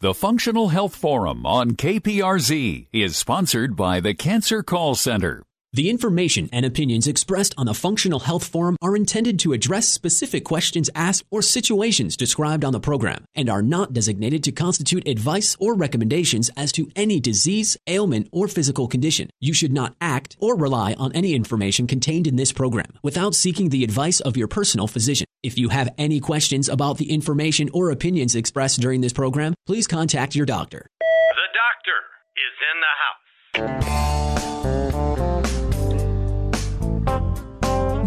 The Functional Health Forum on KPRZ is sponsored by the Cancer Call Center. The information and opinions expressed on the Functional Health Forum are intended to address specific questions asked or situations described on the program and are not designated to constitute advice or recommendations as to any disease, ailment, or physical condition. You should not act or rely on any information contained in this program without seeking the advice of your personal physician. If you have any questions about the information or opinions expressed during this program, please contact your doctor. The doctor is in the house.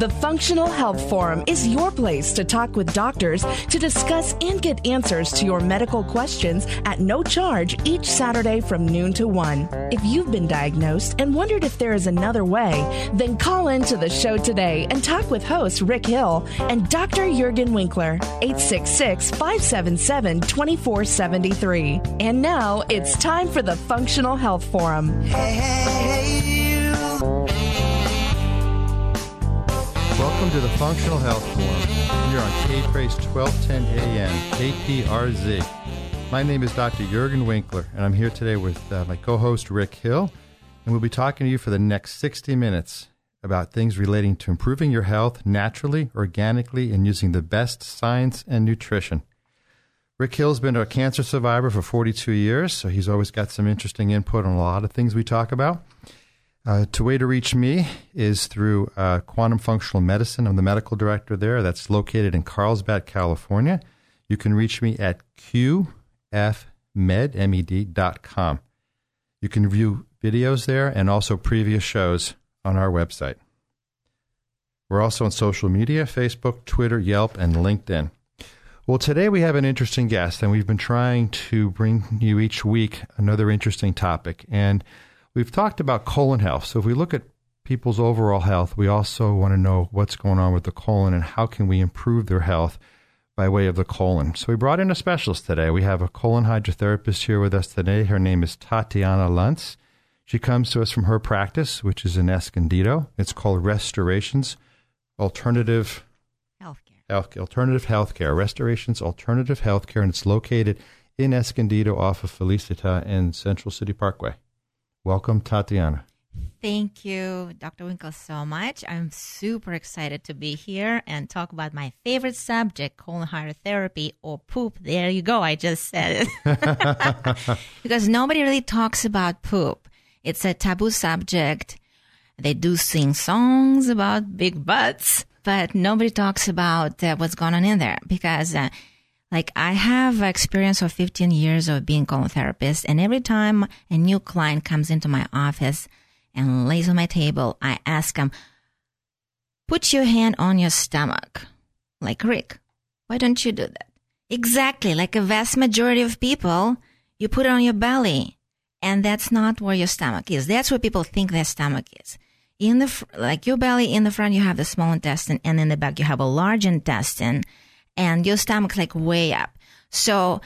The Functional Health Forum is your place to talk with doctors to discuss and get answers to your medical questions at no charge each Saturday from noon to 1. If you've been diagnosed and wondered if there is another way, then call into the show today and talk with host Rick Hill and Dr. Juergen Winkler, 866 577 2473. And now it's time for the Functional Health Forum. Hey, hey, hey. Welcome to the Functional Health Forum here on K-Praise 1210 AM, KPRZ. My name is Dr. Juergen Winkler, and I'm here today with uh, my co-host Rick Hill, and we'll be talking to you for the next 60 minutes about things relating to improving your health naturally, organically, and using the best science and nutrition. Rick Hill's been a cancer survivor for 42 years, so he's always got some interesting input on a lot of things we talk about. Uh, to way to reach me is through uh, Quantum Functional Medicine. I'm the medical director there. That's located in Carlsbad, California. You can reach me at qfmed.com. You can view videos there and also previous shows on our website. We're also on social media Facebook, Twitter, Yelp, and LinkedIn. Well, today we have an interesting guest, and we've been trying to bring you each week another interesting topic. And We've talked about colon health. So if we look at people's overall health, we also want to know what's going on with the colon and how can we improve their health by way of the colon. So we brought in a specialist today. We have a colon hydrotherapist here with us today. Her name is Tatiana Luntz. She comes to us from her practice, which is in Escondido. It's called Restorations Alternative Healthcare. Health, Alternative Healthcare. Restorations Alternative Healthcare, and it's located in Escondido off of Felicita and Central City Parkway. Welcome, Tatiana. Thank you, Dr. Winkle, so much. I'm super excited to be here and talk about my favorite subject, colon hydrotherapy or poop. There you go. I just said it. because nobody really talks about poop. It's a taboo subject. They do sing songs about big butts, but nobody talks about uh, what's going on in there because uh, like I have experience of 15 years of being therapist and every time a new client comes into my office and lays on my table, I ask them, put your hand on your stomach. Like Rick, why don't you do that? Exactly. Like a vast majority of people, you put it on your belly and that's not where your stomach is. That's where people think their stomach is. In the, like your belly, in the front, you have the small intestine and in the back, you have a large intestine and your stomach like way up. So,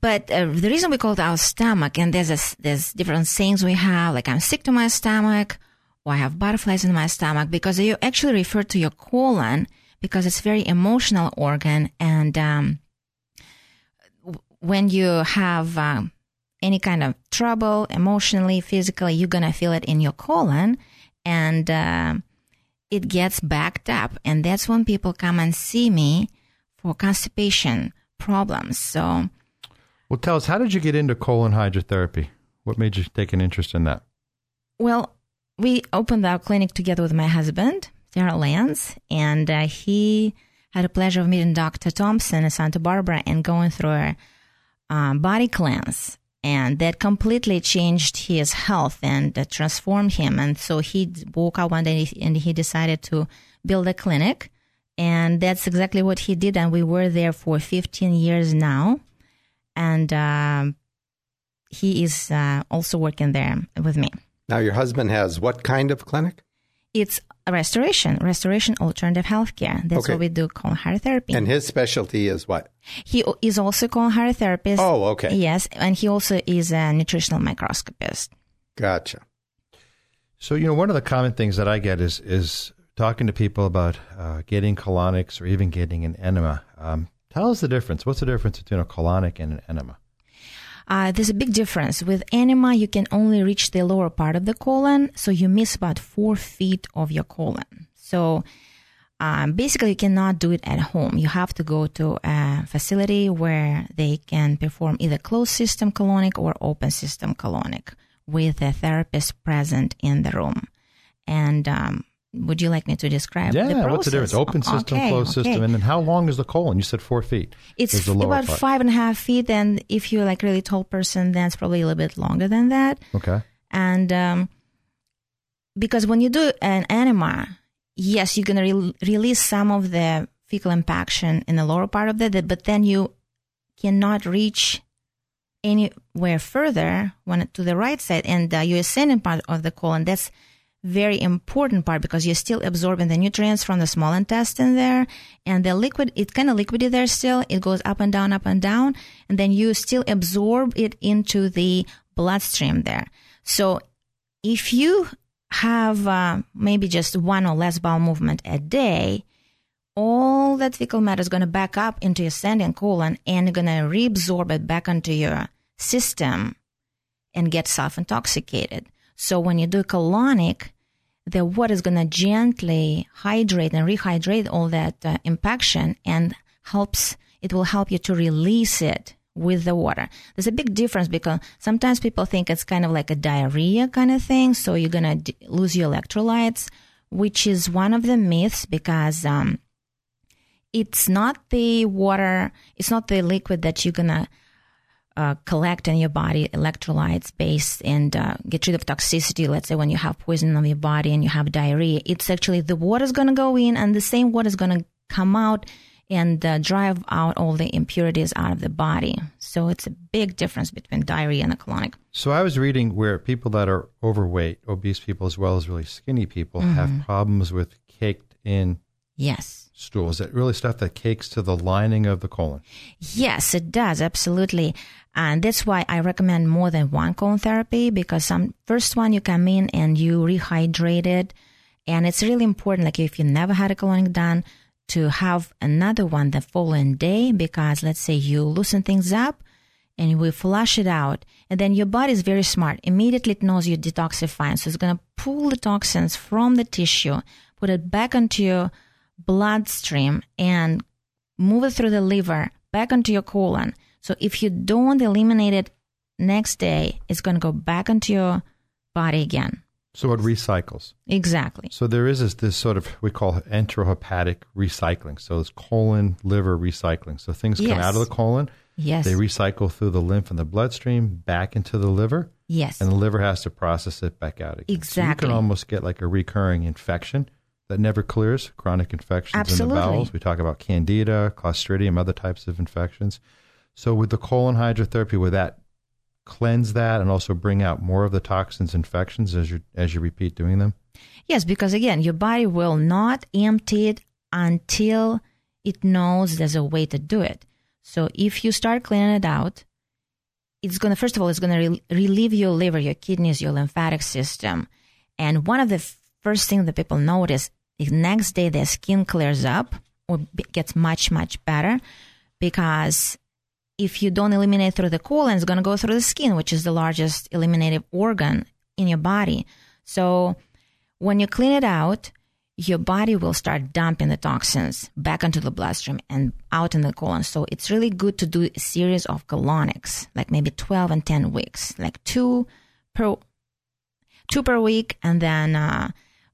but uh, the reason we call it our stomach, and there's a, there's different things we have, like I'm sick to my stomach, or I have butterflies in my stomach, because you actually refer to your colon because it's very emotional organ, and um, when you have um, any kind of trouble emotionally, physically, you're gonna feel it in your colon, and uh, it gets backed up, and that's when people come and see me for constipation problems. So, well, tell us, how did you get into colon hydrotherapy? What made you take an interest in that? Well, we opened our clinic together with my husband, Darrell Lance, and uh, he had a pleasure of meeting Dr. Thompson in Santa Barbara and going through a uh, body cleanse. And that completely changed his health and uh, transformed him. And so he woke up one day and he decided to build a clinic and that's exactly what he did. And we were there for 15 years now. And uh, he is uh, also working there with me. Now, your husband has what kind of clinic? It's restoration, restoration alternative healthcare. That's Okay. what we do, colon hydrotherapy. And his specialty is what? he is also colon hydrotherapist. Oh, okay. Yes, and he also is a nutritional microscopist. Gotcha. So, you know, one of the common things that I get is is talking to people about uh, getting colonics or even getting an enema. Um, tell us the difference. What's the difference between a colonic and an enema? Uh, there's a big difference. With enema, you can only reach the lower part of the colon, so you miss about four feet of your colon. So um, basically, you cannot do it at home. You have to go to a facility where they can perform either closed system colonic or open system colonic with a therapist present in the room. And um, would you like me to describe? Yeah, the what's the difference? Open system, Okay, closed okay. system, and then how long is the colon? You said four feet. It's the lower about part. five and a half feet, and if you're like really tall person, then it's probably a little bit longer than that. Okay. And um, because when you do an enema, yes, you're gonna re- release some of the fecal impaction in the lower part of the, but then you cannot reach anywhere further when to the right side, and uh, your ascending part of the colon. That's very important part because you're still absorbing the nutrients from the small intestine there and the liquid it's kind of liquidy there still it goes up and down up and down and then you still absorb it into the bloodstream there so if you have uh, maybe just one or less bowel movement a day all that fecal matter is going to back up into your ascending colon and going to reabsorb it back into your system and get self intoxicated. So when you do colonic, the water is going to gently hydrate and rehydrate all that uh, impaction and helps, it will help you to release it with the water. There's a big difference because sometimes people think it's kind of like a diarrhea kind of thing. So you're going to d- lose your electrolytes, which is one of the myths because, um, it's not the water, it's not the liquid that you're gonna uh, collect in your body, electrolytes based, and uh, get rid of toxicity. Let's say when you have poison in your body and you have diarrhea, it's actually the water's gonna go in, and the same water is gonna come out and uh, drive out all the impurities out of the body. So it's a big difference between diarrhea and a colonic. So I was reading where people that are overweight, obese people, as well as really skinny people, have Mm-hmm. problems with caked in Yes. Stool. Is that really stuff that cakes to the lining of the colon? Yes, it does absolutely, and that's why I recommend more than one colon therapy because some first one you come in and you rehydrate it, and it's really important. Like if you never had a colonic done, to have another one the following day because let's say you loosen things up and we flush it out, and then your body is very smart. Immediately it knows you're detoxifying, so it's gonna pull the toxins from the tissue, put it back into your bloodstream, and move it through the liver back onto your colon. So if you don't eliminate it next day, it's going to go back onto your body again. So it recycles. Exactly. So there is this, this sort of we call enterohepatic recycling. So it's colon liver recycling. So things come Yes. out of the colon, Yes. they recycle through the lymph and the bloodstream back into the liver, yes. and the liver has to process it back out again. So you can almost get like a recurring infection that never clears, chronic infections in the bowels. We talk about candida, clostridium, other types of infections. So with the colon hydrotherapy, would that cleanse that and also bring out more of the toxins, infections as you as you repeat doing them? Yes, because again, your body will not empty it until it knows there's a way to do it. So if you start cleaning it out, it's going to, first of all, it's going to re- relieve your liver, your kidneys, your lymphatic system. And one of the f- first things that people notice is next day their skin clears up or gets much, much better because if you don't eliminate through the colon, it's going to go through the skin, which is the largest eliminative organ in your body. So when you clean it out, your body will start dumping the toxins back into the bloodstream and out in the colon. So it's really good to do a series of colonics, like maybe 12 and 10 weeks, like two per, two per week and then, uh,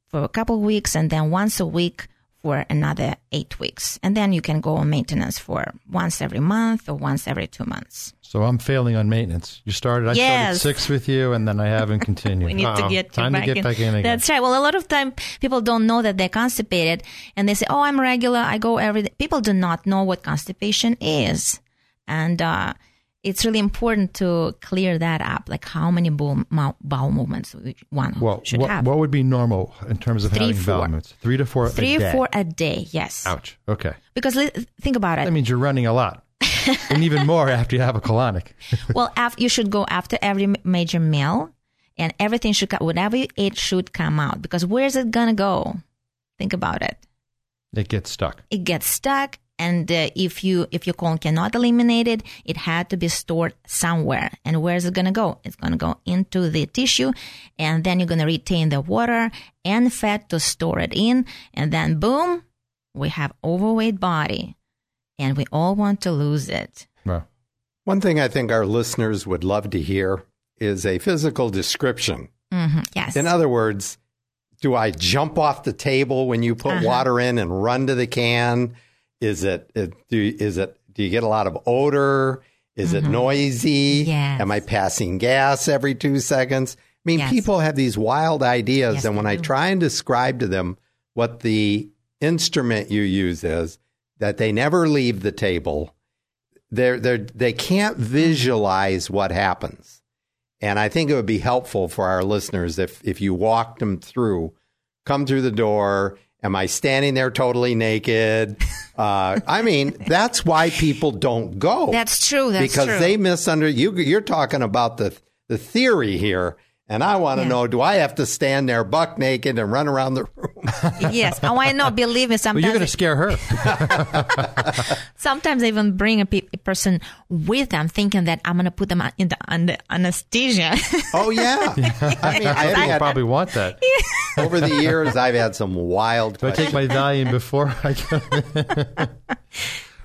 for a couple of weeks and then once a week for another eight weeks. And then you can go on maintenance for once every month or once every two months. So I'm failing on maintenance. You started. I Yes. started six with you, and then I haven't continued. We need to Uh-oh. get time back to get in. back in again. That's right. Well, a lot of time people don't know that they're constipated, and they say, "Oh, I'm regular. I go every day." People do not know what constipation is, and uh, it's really important to clear that up. Like how many bowel, bowel movements one well, should what, have. what would be normal in terms of Three, having bowel movements? Three to four. Three a day. four a day. Yes. Ouch. Okay. Because li- think about it. That means you're running a lot, and even more after you have a colonic. well, af- you should go after every major meal, and everything should come. Whatever you ate should come out. Because where's it gonna go? Think about it. It gets stuck. It gets stuck, And uh, if you if your colon cannot eliminate it, it had to be stored somewhere. And where is it going to go? It's going to go into the tissue, and then you're going to retain the water and fat to store it in, and then boom, we have overweight body, and we all want to lose it. Well, One thing I think our listeners would love to hear is a physical description. hmm Yes. In other words, do I jump off the table when you put Uh-huh. water in and run to the can? Is it, it do, is it do you get a lot of odor? Is it noisy? Mm-hmm. Yes. Am I passing gas every 2 seconds? I mean, Yes. people have these wild ideas Yes, and when they I try and describe to them what the instrument you use is that they never leave the table. They're, they're, they can't visualize what happens. And I think it would be helpful for our listeners if, if you walked them through, come through the door. Am I standing there totally naked? Uh, I mean, that's why people don't go. That's true. That's true. because true. they misunderstand. you. You're talking about the the theory here, and I want to Yeah. know: Do I have to stand there buck naked and run around the room? yes. Oh, I know. Believe me. well you're going to scare her. Sometimes I even bring a, pe- a person with them, thinking that I'm going to put them in the under anesthesia. oh yeah. I mean, I've People had, probably want that. over the years, I've had some wild. Do I take my Valium before I go?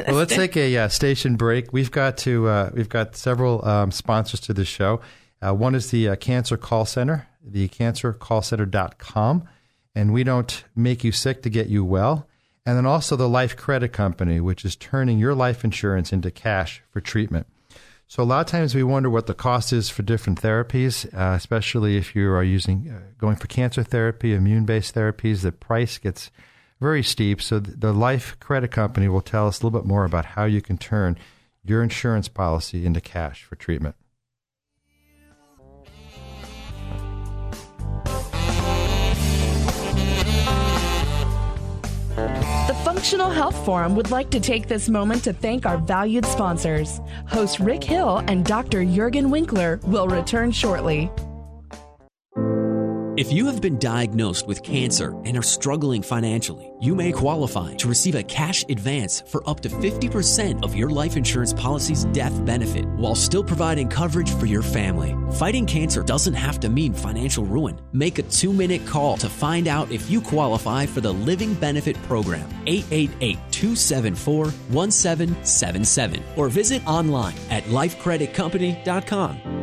well, let's take a uh, station break. We've got to. Uh, we've got several um, sponsors to the show. Uh, one is the uh, Cancer Call Center, the cancercallcenter.com, and we don't make you sick to get you well. And then also the Life Credit Company, which is turning your life insurance into cash for treatment. So a lot of times we wonder what the cost is for different therapies, uh, especially if you are using uh, going for cancer therapy, immune-based therapies. The price gets very steep. So th- the Life Credit Company will tell us a little bit more about how you can turn your insurance policy into cash for treatment. Functional Health Forum would like to take this moment to thank our valued sponsors. Host Rick Hill and Dr. Juergen Winkler will return shortly. If you have been diagnosed with cancer and are struggling financially, you may qualify to receive a cash advance for up to 50% of your life insurance policy's death benefit while still providing coverage for your family. Fighting cancer doesn't have to mean financial ruin. Make a two minute call to find out if you qualify for the Living Benefit Program, 888 274 1777, or visit online at lifecreditcompany.com.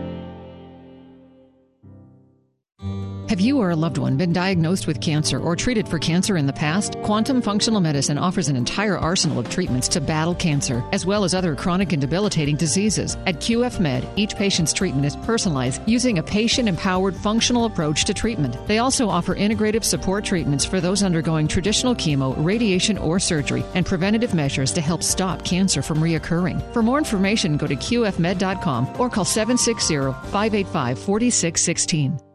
Have you or a loved one been diagnosed with cancer or treated for cancer in the past? Quantum Functional Medicine offers an entire arsenal of treatments to battle cancer, as well as other chronic and debilitating diseases. At QF Med, each patient's treatment is personalized using a patient empowered functional approach to treatment. They also offer integrative support treatments for those undergoing traditional chemo, radiation, or surgery, and preventative measures to help stop cancer from reoccurring. For more information, go to qfmed.com or call 760 585 4616.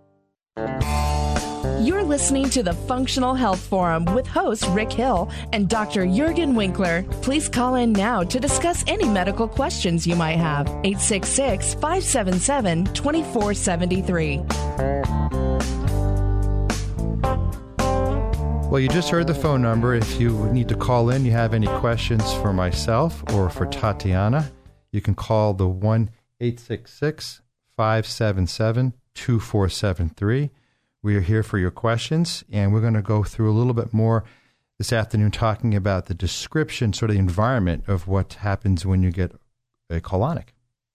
You're listening to the Functional Health Forum with host Rick Hill and Dr. Juergen Winkler. Please call in now to discuss any medical questions you might have. 866 577 2473. Well, you just heard the phone number. If you need to call in, you have any questions for myself or for Tatiana, you can call the 1 866 577 2473. We are here for your questions, and we're going to go through a little bit more this afternoon talking about the description, sort of the environment of what happens when you get a colonic.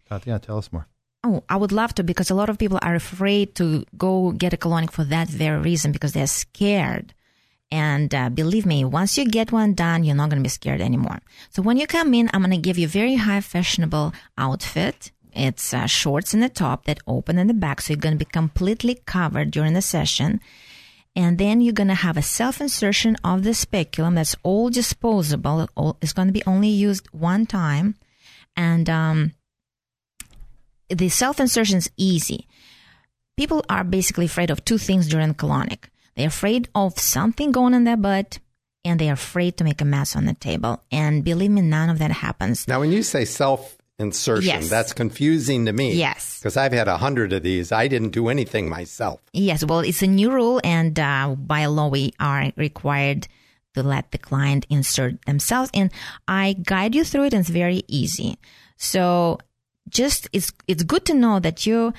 Tatiana, tell us more. Oh, I would love to because a lot of people are afraid to go get a colonic for that very reason because they're scared. And uh, believe me, once you get one done, you're not going to be scared anymore. So when you come in, I'm going to give you a very high fashionable outfit. It's uh, shorts in the top that open in the back, so you're going to be completely covered during the session. And then you're going to have a self insertion of the speculum that's all disposable. It's going to be only used one time. And um, the self insertion is easy. People are basically afraid of two things during colonic. They're afraid of something going in their butt, and they're afraid to make a mess on the table. And believe me, none of that happens. Now, when you say self insertion, Yes. that's confusing to me. Yes. Because I've had a hundred of these. I didn't do anything myself. Yes, well, it's a new rule, and uh, by law, we are required to let the client insert themselves and I guide you through it and it's very easy. So just it's it's good to know that you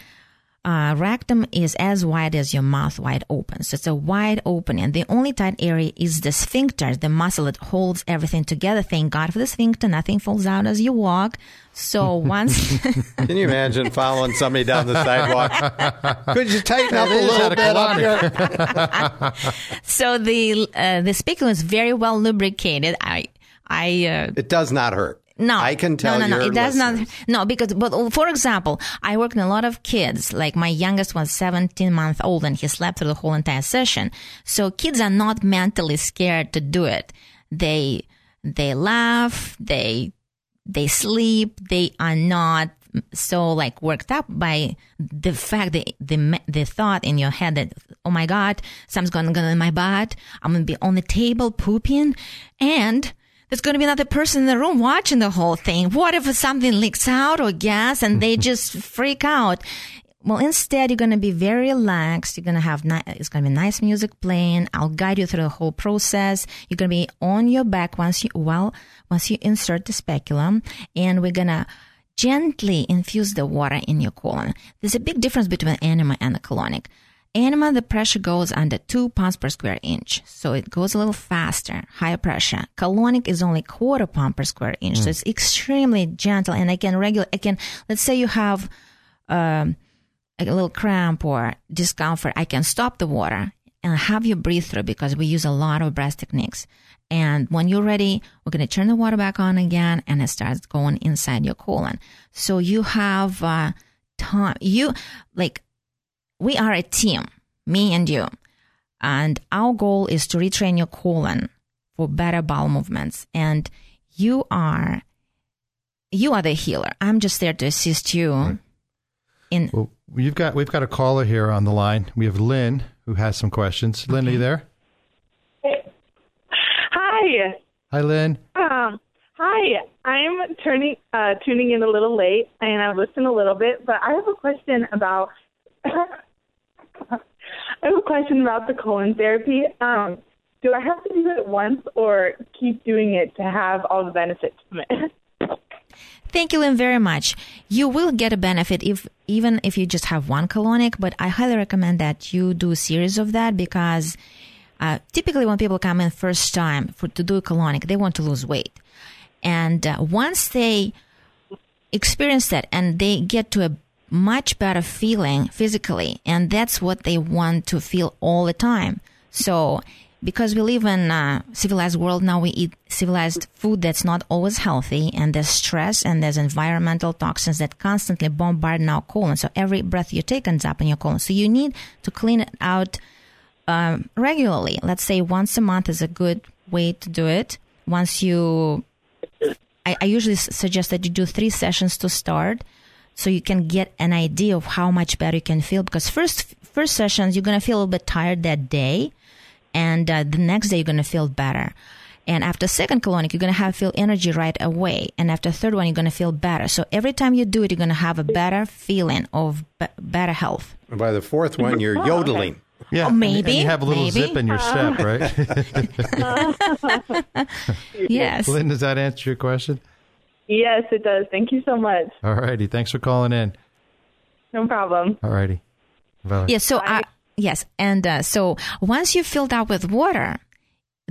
uh, rectum is as wide as your mouth wide open. So it's a wide open and the only tight area is the sphincter, the muscle that holds everything together. Thank God for the sphincter. Nothing falls out as you walk. So once, Can you imagine following somebody down the sidewalk? Could you tighten up a little bit up here? so the, uh, the speculum is very well lubricated. I, I, uh, It does not hurt. No, I can tell No, no, no. It does listeners. not. No, because but for example, I work in a lot of kids. Like my youngest was 17 months old, and he slept through the whole entire session. So kids are not mentally scared to do it. They they laugh. They they sleep. They are not so like worked up by the fact that the the thought in your head that oh my god something's going to go in my butt i'm going to be on the table pooping and there's going to be another person in the room watching the whole thing what if something leaks out or gas and they just freak out well, instead, you're going to be very relaxed. You're going to have, ni- it's going to be nice music playing. I'll guide you through the whole process. You're going to be on your back once you, well, once you insert the speculum and we're going to gently infuse the water in your colon. There's a big difference between enema and a colonic. Enema, the pressure goes under two pounds per square inch. So it goes a little faster, higher pressure. Colonic is only quarter pound per square inch. So it's extremely gentle and I can regulate, I can, let's say you have, um, a little cramp or discomfort, I can stop the water and have you breathe through because we use a lot of breath techniques. And when you're ready, we're going to turn the water back on again and it starts going inside your colon. So you have, uh, time, you, like, we are a team, me and you. And our goal is to retrain your colon for better bowel movements. And you are, you are the healer. I'm just there to assist you in, Well, you've got we've got a caller here on the line. We have Lynn who has some questions. Lynn, are you there? Hi. Hi, Lynn. Um, hi. I'm turning uh, tuning in a little late, and I've listened a little bit, but I have a question about. I have a question about the colon therapy. Um, do I have to do it once or keep doing it to have all the benefits from it? Thank you, Lynn, very much. You will get a benefit if even if you just have one colonic, but I highly recommend that you do a series of that because uh, typically when people come in first time for to do a colonic, they want to lose weight, and uh, once they experience that and they get to a much better feeling physically, and that's what they want to feel all the time. So because we live in a civilized world now, we eat civilized food that's not always healthy, and there's stress and there's environmental toxins that constantly bombard our colon. So every breath you take ends up in your colon. So you need to clean it out um, regularly. Let's say once a month is a good way to do it. Once you, I, I usually suggest that you do three sessions to start, so you can get an idea of how much better you can feel. Because first first sessions you're gonna feel a little bit tired that day, and uh, the next day you're gonna feel better. And after second colonic, you're gonna have feel energy right away. And after third one, you're gonna feel better. So every time you do it, you're gonna have a better feeling of b- better health. And by the fourth one, you're Oh, yodeling. Yeah, Oh, and- maybe, And you have a little maybe. zip in your step, right? Yes. Lynn, does that answer your question? Yes, it does. Thank you so much. All righty. Thanks for calling in. No problem. All righty. Valerie. Yes. So, I, yes. And uh, so once you filled out with water,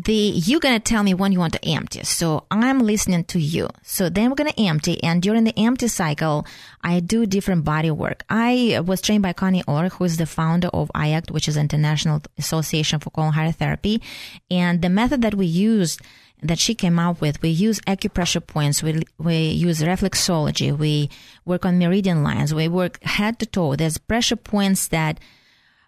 the you're gonna tell me when you want to empty. So I'm listening to you. So then we're gonna empty, and during the empty cycle, I do different body work. I was trained by Connie Orr, who is the founder of IACT, which is International Association for Colon Hydrotherapy, and the method that we used that she came up with. We use acupressure points. We, we use reflexology. We work on meridian lines. We work head to toe. There's pressure points that,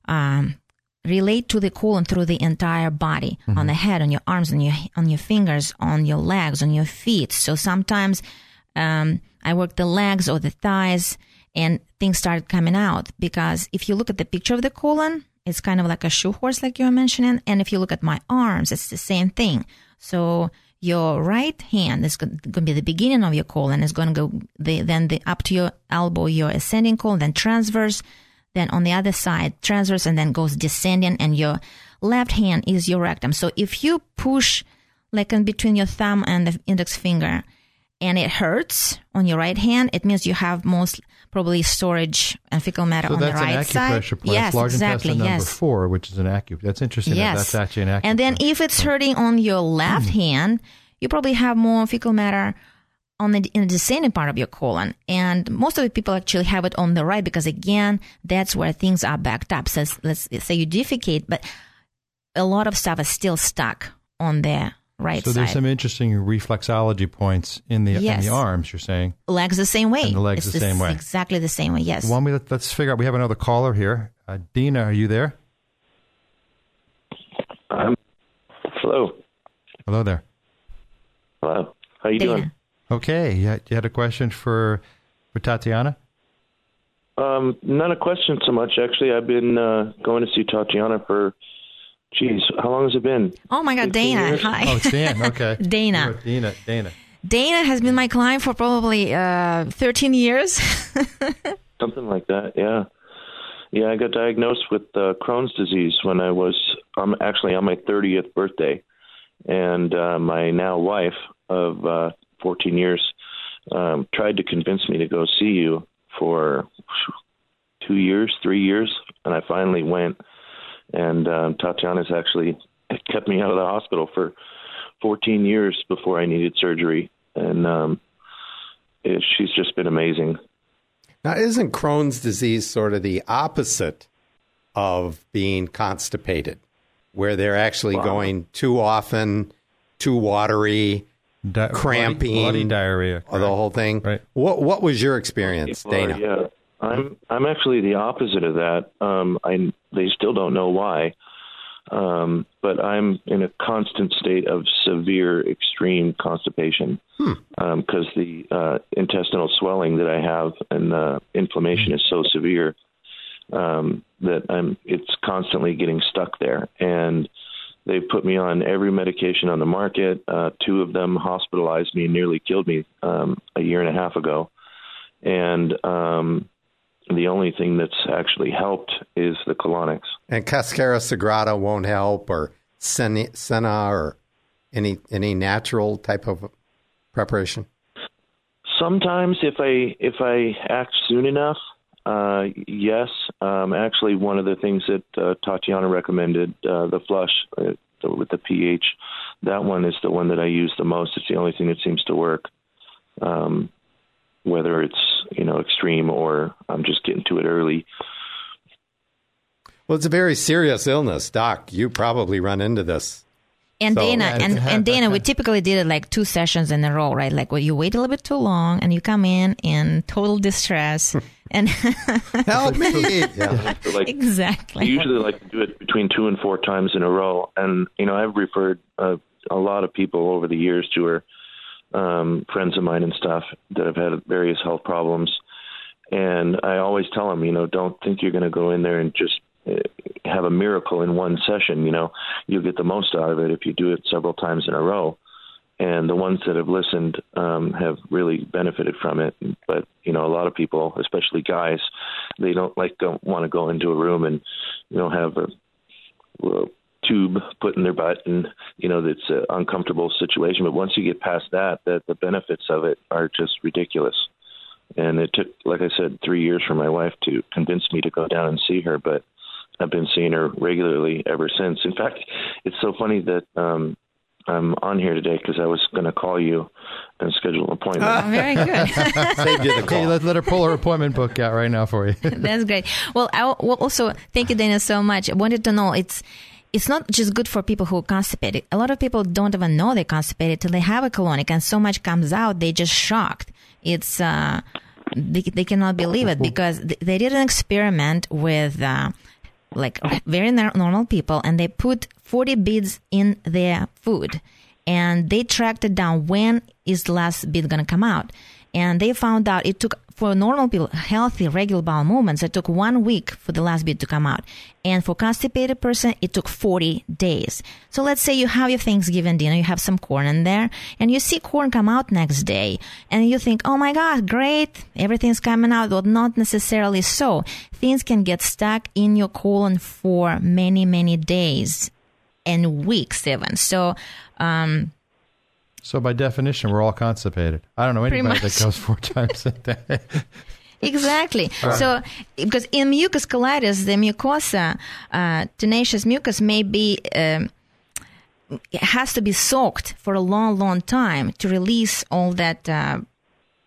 um, relate to the colon through the entire body on the head, on your arms, on your, on your fingers, on your legs, on your feet. So sometimes, um, I work the legs or the thighs and things start coming out because if you look at the picture of the colon, it's kind of like a shoe horse, like you were mentioning. And if you look at my arms, it's the same thing. So your right hand is going to be the beginning of your colon. It's going to go the, then the up to your elbow, your ascending colon, then transverse, then on the other side transverse and then goes descending and your left hand is your rectum. So if you push like in between your thumb and the index finger and it hurts on your right hand, it means you have most probably storage and fecal matter So on the that's right an side. acupressure place. Yes, exactly. Yes. four, which is an acu. That's interesting. that Yes. That's actually an acupressure. And then if it's hurting on your left Hmm. hand, you probably have more fecal matter on the in the descending part of your colon. And most of the people actually have it on the right because again, that's where things are backed up. So let's say you defecate, but a lot of stuff is still stuck on the right so side. there's some interesting reflexology points in the in the arms. You're saying. legs the same way. And the legs It's the same way. Exactly the same way. Yes. Why don't we let, let's figure out. We have another caller here. Uh, Dina, are you there? Um, hello. Hello there. Hello. How are you doing? Okay, you had, you had a question for for Tatiana. Um, not a question so much. Actually, I've been uh, going to see Tatiana for, geez, how long has it been? Oh my God, Dana. years? Hi. Oh, it's Dan. Okay, Dana. You're Dana. Dana has been my client for probably uh, 13 years. Something like that. Yeah. Yeah, I got diagnosed with uh, Crohn's disease when I was um, actually on my 30th birthday, and uh, my now wife of uh, 14 years um, tried to convince me to go see you for two years, three years, and I finally went. And um, Tatiana's actually kept me out of the hospital for 14 years before I needed surgery, and um, it, she's just been amazing. Now, isn't Crohn's disease sort of the opposite of being constipated, where they're actually Wow. going too often, too watery, Di- cramping, bloody, bloody diarrhea. or the whole thing? Right. What What was your experience, People are- Dana? yeah, I'm I'm actually the opposite of that. Um, I they still don't know why, um, but I'm in a constant state of severe, extreme constipation because the uh, intestinal swelling that I have and the inflammation is so severe um, that I'm it's constantly getting stuck there and. They've put me on every medication on the market. Uh, two of them hospitalized me and nearly killed me um, a year and a half ago and um, the only thing that's actually helped is the colonics. And Cascara Sagrada won't help, or Sen- Senna, or any any natural type of preparation. Sometimes, if I if I act soon enough, uh, yes. Um, actually, one of the things that uh, Tatiana recommended, uh, the flush uh, with the pH, that one is the one that I use the most. It's the only thing that seems to work. Um, whether it's you know extreme or I'm just getting to it early. Well, it's a very serious illness, Doc. You probably run into this. And So- Dana, and, and Dana, we typically did it like two sessions in a row, right? Like, well, you wait a little bit too long, and you come in in total distress, and help me. Yeah. Like, exactly. I usually like to do it between two and four times in a row. And, you know, I've referred uh, a lot of people over the years to her, um, friends of mine and stuff that have had various health problems. And I always tell them, you know, don't think you're going to go in there and just uh, have a miracle in one session. You know, you'll get the most out of it if you do it several times in a row. And the ones that have listened um, have really benefited from it. But you know, a lot of people, especially guys, they don't like don't want to go into a room and you know have a, a tube put in their butt, and you know that's an uncomfortable situation. But once you get past that, that the benefits of it are just ridiculous. And it took, like I said, three years for my wife to convince me to go down and see her, but I've been seeing her regularly ever since. In fact, it's so funny that um, I'm on here today because I was going to call you and schedule an appointment. Oh, very good. Saved you the Okay, call. let, let her pull her appointment book out right now for you. That's great. Well, I al- well, also thank you, Dana, so much. I wanted to know it's it's not just good for people who are constipated. A lot of people don't even know they're constipated till they have a colonic, and so much comes out, they're just shocked. It's uh, they they cannot believe it because they did an experiment with. Uh, like very normal people and they put 40 beads in their food and they tracked it down when is the last bead to come out and they found out it took for normal people, healthy, regular bowel movements, it took one week for the last bit to come out. And for constipated person, it took 40 days. So let's say you have your Thanksgiving dinner, you have some corn in there, and you see corn come out next day, and you think, oh my God, great, everything's coming out. but not necessarily so. Things can get stuck in your colon for many, many days and weeks even. So, um, So by definition, we're all constipated. I don't know anybody that goes four times a day. Exactly. Right. So, because in mucus colitis, the mucosa, uh, tenacious mucus may be, um, it has to be soaked for a long, long time to release all that uh,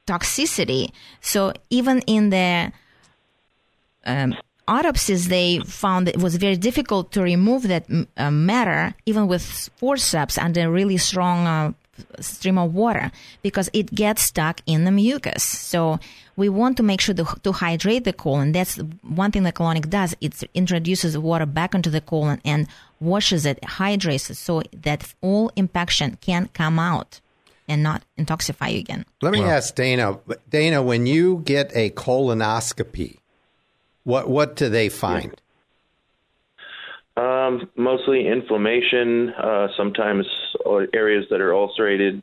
toxicity. So, even in the um, autopsies, they found it was very difficult to remove that uh, matter, even with forceps under really strong uh, stream of water, because it gets stuck in the mucus. So we want to make sure to, to hydrate the colon. That's one thing the colonic does. It introduces water back into the colon and washes it, hydrates it, so that all impaction can come out and not intoxify you again. Let me ask Dana. Dana, when you get a colonoscopy, what what do they find? Um, mostly inflammation, uh, sometimes areas that are ulcerated.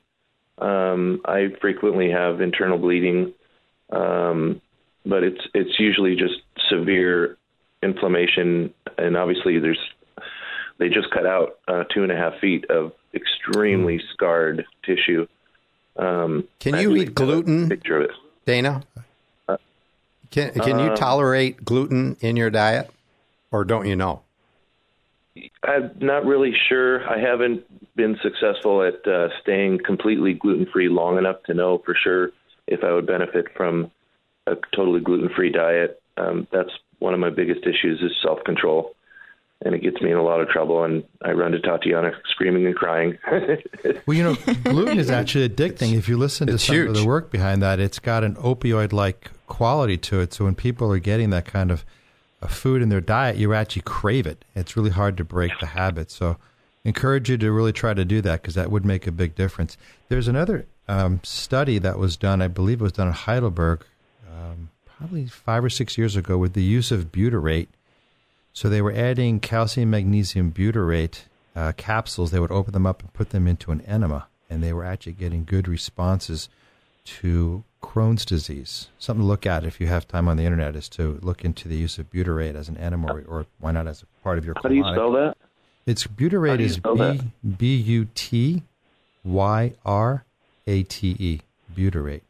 Um, I frequently have internal bleeding, um, but it's it's usually just severe inflammation, and obviously there's they just cut out uh, two and a half feet of extremely scarred tissue. Um, Can you eat gluten? Picture of it. Dana, can can you um, tolerate gluten in your diet, or don't you know? I'm not really sure. I haven't been successful at uh, staying completely gluten free long enough to know for sure if I would benefit from a totally gluten free diet. Um, that's one of my biggest issues is self control, and it gets me in a lot of trouble. And I run to Tatiana screaming and crying. Well, you know, gluten is actually addicting. If you listen to it's some of the work behind that, it's got an opioid-like quality to it. So when people are getting that kind of uh, food in their diet, you actually crave it. It's really hard to break the habit. So encourage you to really try to do that because that would make a big difference. There's another um, study that was done, I believe it was done in Heidelberg, um, probably five or six years ago, with the use of butyrate. So they were adding calcium magnesium butyrate uh, capsules. They would open them up and put them into an enema, and they were actually getting good responses to Crohn's disease. Something to look at if you have time on the internet is to look into the use of butyrate as an enema, or, or why not as a part of your. How do you spell that? It's butyrate is B B U T Y R A T E B U T Y R A T E.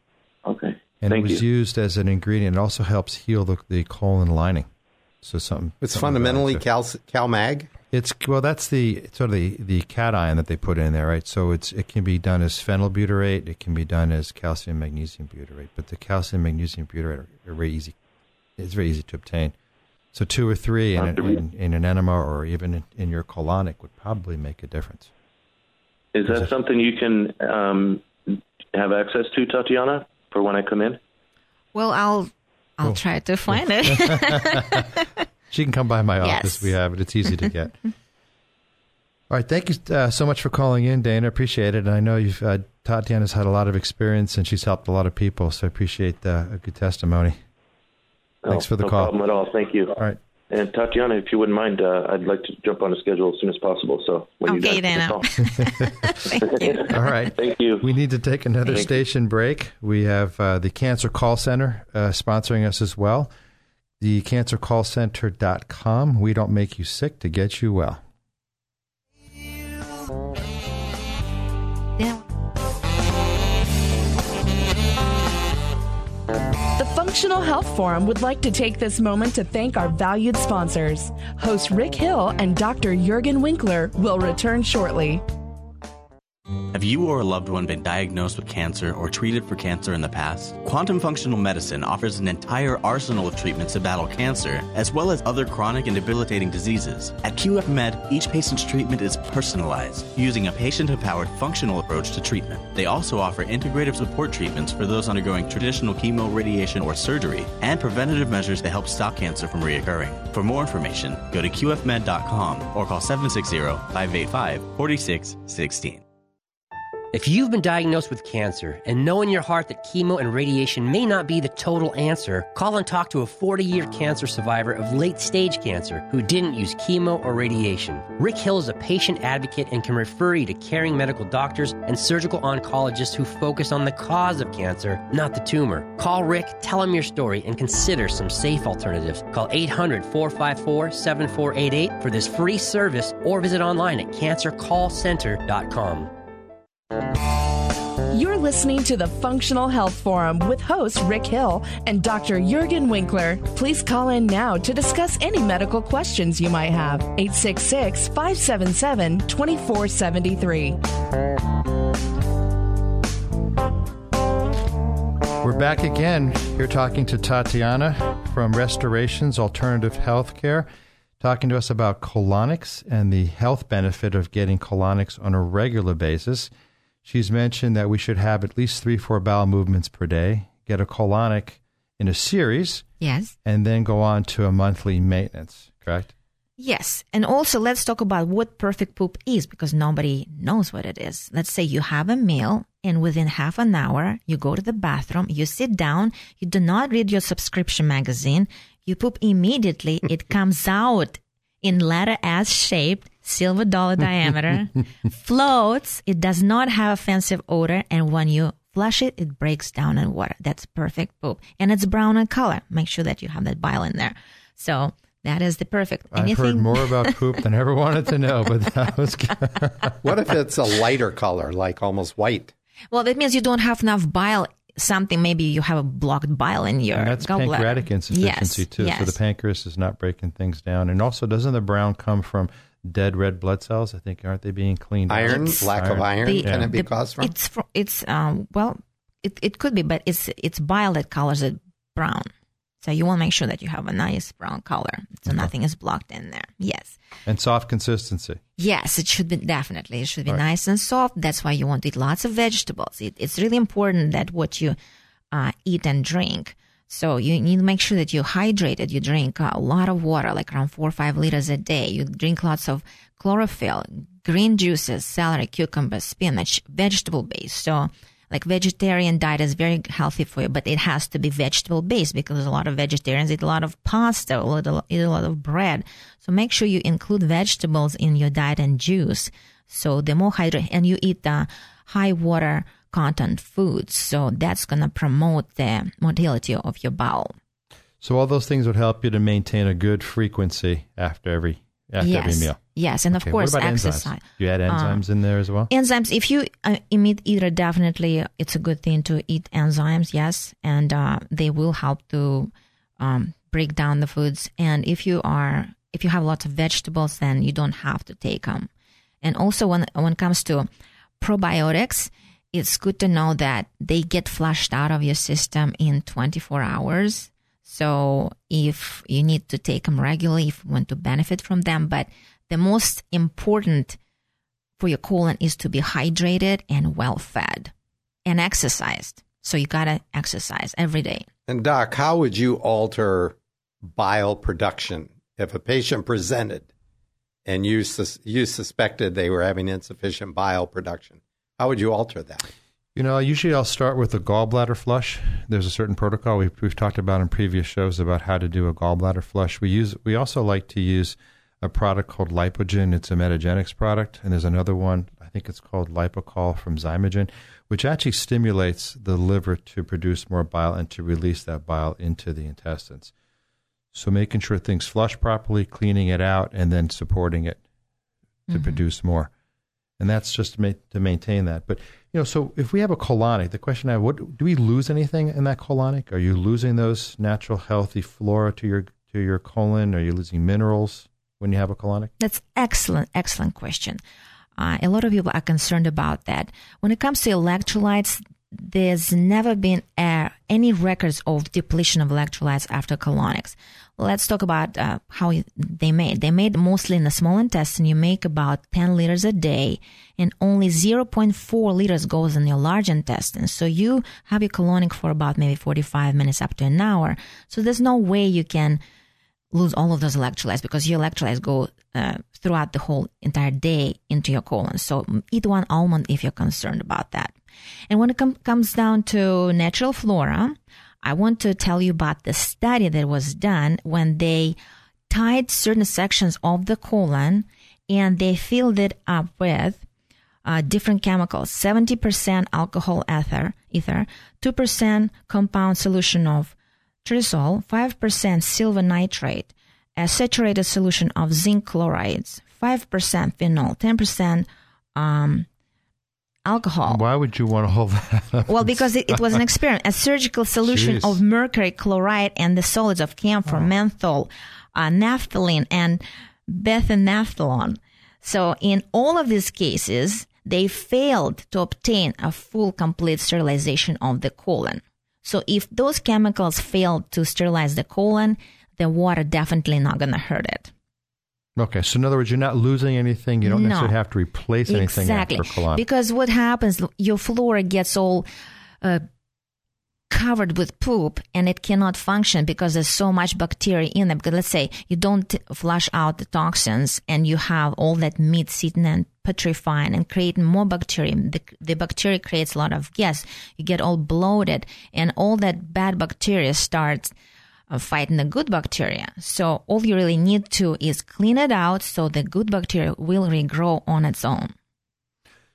Okay. And Thank it was you. used as an ingredient. It also helps heal the, the colon lining. So something. It's something fundamentally it, cal CalMag. It's well, that's the sort of the the cation that they put in there, right? So it's it can be done as phenylbutyrate, it can be done as calcium magnesium butyrate, but the calcium magnesium butyrate are, are very easy. It's very easy to obtain. So two or three in, an, in, in an enema or even in, in your colonic would probably make a difference. Is that something you can um, have access to, Tatiana, for when I come in? Well, I'll I'll Cool. try to find it. She can come by my Yes. office. We have it. It's easy to get. All right. Thank you uh, so much for calling in, Dana. Appreciate it. And I know you've uh, Tatiana's had a lot of experience and she's helped a lot of people. So I appreciate uh, a good testimony. Thanks Oh, for the no call. problem at all. Thank you. All right. And Tatiana, if you wouldn't mind, uh, I'd like to jump on a schedule as soon as possible. So when Okay, you guys Dana. Thank you. All right. Thank you. We need to take another Thank you. station break. We have uh, the Cancer Call Center uh, sponsoring us as well. The cancercallcenter.com. We don't make you sick to get you well. The Functional Health Forum would like to take this moment to thank our valued sponsors. Host Rick Hill and Dr. Juergen Winkler will return shortly. Have you or a loved one been diagnosed with cancer or treated for cancer in the past? Quantum Functional Medicine offers an entire arsenal of treatments to battle cancer, as well as other chronic and debilitating diseases. At QF Med, each patient's treatment is personalized, using a patient empowered functional approach to treatment. They also offer integrative support treatments for those undergoing traditional chemo, radiation, or surgery, and preventative measures to help stop cancer from reoccurring. For more information, go to qfmed.com or call 760 585 4616. If you've been diagnosed with cancer and know in your heart that chemo and radiation may not be the total answer, call and talk to a 40 year cancer survivor of late stage cancer who didn't use chemo or radiation. Rick Hill is a patient advocate and can refer you to caring medical doctors and surgical oncologists who focus on the cause of cancer, not the tumor. Call Rick, tell him your story, and consider some safe alternatives. Call 800 454 7488 for this free service or visit online at cancercallcenter.com. You're listening to the Functional Health Forum with host Rick Hill and Dr. Juergen Winkler. Please call in now to discuss any medical questions you might have. 866 577 2473. We're back again. Here talking to Tatiana from Restorations Alternative Healthcare, talking to us about colonics and the health benefit of getting colonics on a regular basis. She's mentioned that we should have at least three, four bowel movements per day, get a colonic in a series, Yes. and then go on to a monthly maintenance, correct? Yes. And also, let's talk about what perfect poop is because nobody knows what it is. Let's say you have a meal and within half an hour, you go to the bathroom, you sit down, you do not read your subscription magazine, you poop immediately, it comes out in letter S shaped, silver dollar diameter, floats, it does not have offensive odor, and when you flush it, it breaks down in water. That's perfect poop. And it's brown in color. Make sure that you have that bile in there. So that is the perfect. I've heard more about poop than I ever wanted to know, but that was good. what if it's a lighter color, like almost white? Well, that means you don't have enough bile. Something maybe you have a blocked bile in your And that's gallbladder. pancreatic insufficiency yes, too. Yes. So the pancreas is not breaking things down. And also, doesn't the brown come from dead red blood cells? I think aren't they being cleaned? out? Iron? Lack of iron? The- Can it be the- caused from? It's fro- it's um well, it it could be, but it's it's bile that colors it brown. So you want to make sure that you have a nice brown color, so nothing is blocked in there. Yes, And soft consistency. yes, it should be definitely. It should be All right. nice and soft. That's why you want to eat lots of vegetables. It, it's really important that what you uh, eat and drink. So you need to make sure that you're hydrated. You drink a lot of water, like around four or five liters a day. You drink lots of chlorophyll, green juices, celery, cucumber, spinach, vegetable based. So like vegetarian diet is very healthy for you, but it has to be vegetable based because a lot of vegetarians eat a lot of pasta, eat a lot of bread. So make sure you include vegetables in your diet and juice. So the more hydrated, and you eat the high water content foods. So that's going to promote the motility of your bowel. So all those things would help you to maintain a good frequency after every after every Yes. meal. Yes, and of course, exercise. Enzymes? You add Uh, enzymes in there as well. Enzymes, if you uh, a meat eater, definitely it's a good thing to eat enzymes, yes, and uh, they will help to um, break down the foods. And if you are, if you have lots of vegetables, then you don't have to take them. And also, when when it comes to probiotics, it's good to know that they get flushed out of your system in 24 hours. So if you need to take them regularly, if you want to benefit from them, but the most important for your colon is to be hydrated and well fed and exercised. So you gotta exercise every day. And doc, how would you alter bile production if a patient presented and you sus- you suspected they were having insufficient bile production? How would you alter that? You know, usually I'll start with a gallbladder flush. There's a certain protocol we've, we've talked about in previous shows about how to do a gallbladder flush. We use we also like to use a product called Lipogen. It's a Metagenics product, and there's another one I think it's called Lipocol from Xymogen, which actually stimulates the liver to produce more bile and to release that bile into the intestines. So making sure things flush properly, cleaning it out, and then supporting it to Mhm. produce more. And that's just to, ma- to maintain that. But you know, so if we have a colonic, the question I have, what do we lose anything in that colonic? Are you losing those natural healthy flora to your to your colon? Are you losing minerals when you have a colonic? That's excellent, excellent question. Uh, a lot of people are concerned about that. When it comes to electrolytes, there's never been uh, any records of depletion of electrolytes after colonics. Let's talk about uh, how they made. They made mostly in the small intestine. You make about 10 liters a day, and only 0.4 liters goes in your large intestine. So you have your colonic for about maybe 45 minutes up to an hour. So there's no way you can lose all of those electrolytes because your electrolytes go uh, throughout the whole entire day into your colon. So eat one almond if you're concerned about that. And when it com- comes down to natural flora, I want to tell you about the study that was done when they tied certain sections of the colon and they filled it up with uh, different chemicals 70% alcohol ether, ether 2% compound solution of cresol, 5% silver nitrate, a saturated solution of zinc chlorides, 5% phenol, 10% um, alcohol. Why would you want to hold that? Well, because it, it was an experiment, a surgical solution Jeez. of mercury chloride and the solids of camphor, menthol, uh, naphthalene, and bethanaphthalone. So in all of these cases, they failed to obtain a full, complete sterilization of the colon. So if those chemicals failed to sterilize the colon, the water definitely not going to hurt it. Okay, so in other words, you're not losing anything. You don't No. necessarily have to replace anything exactly. after colon. Because what happens, your flora gets all uh, covered with poop and it cannot function because there's so much bacteria in it. Because let's say you don't flush out the toxins and you have all that meat sitting and petrifying and creating more bacteria. The, the bacteria creates a lot of gas. You get all bloated and all that bad bacteria starts fighting the good bacteria. So all you really need to is clean it out so the good bacteria will regrow on its own.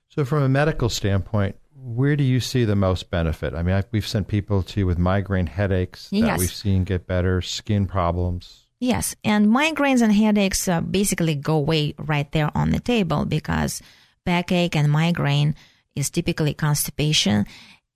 So, from a medical standpoint, where do you see the most benefit? I mean, I, we've sent people to you with migraine headaches that Yes. we've seen get better, skin problems. Yes, and migraines and headaches uh, basically go away right there on the table because backache and migraine is typically constipation,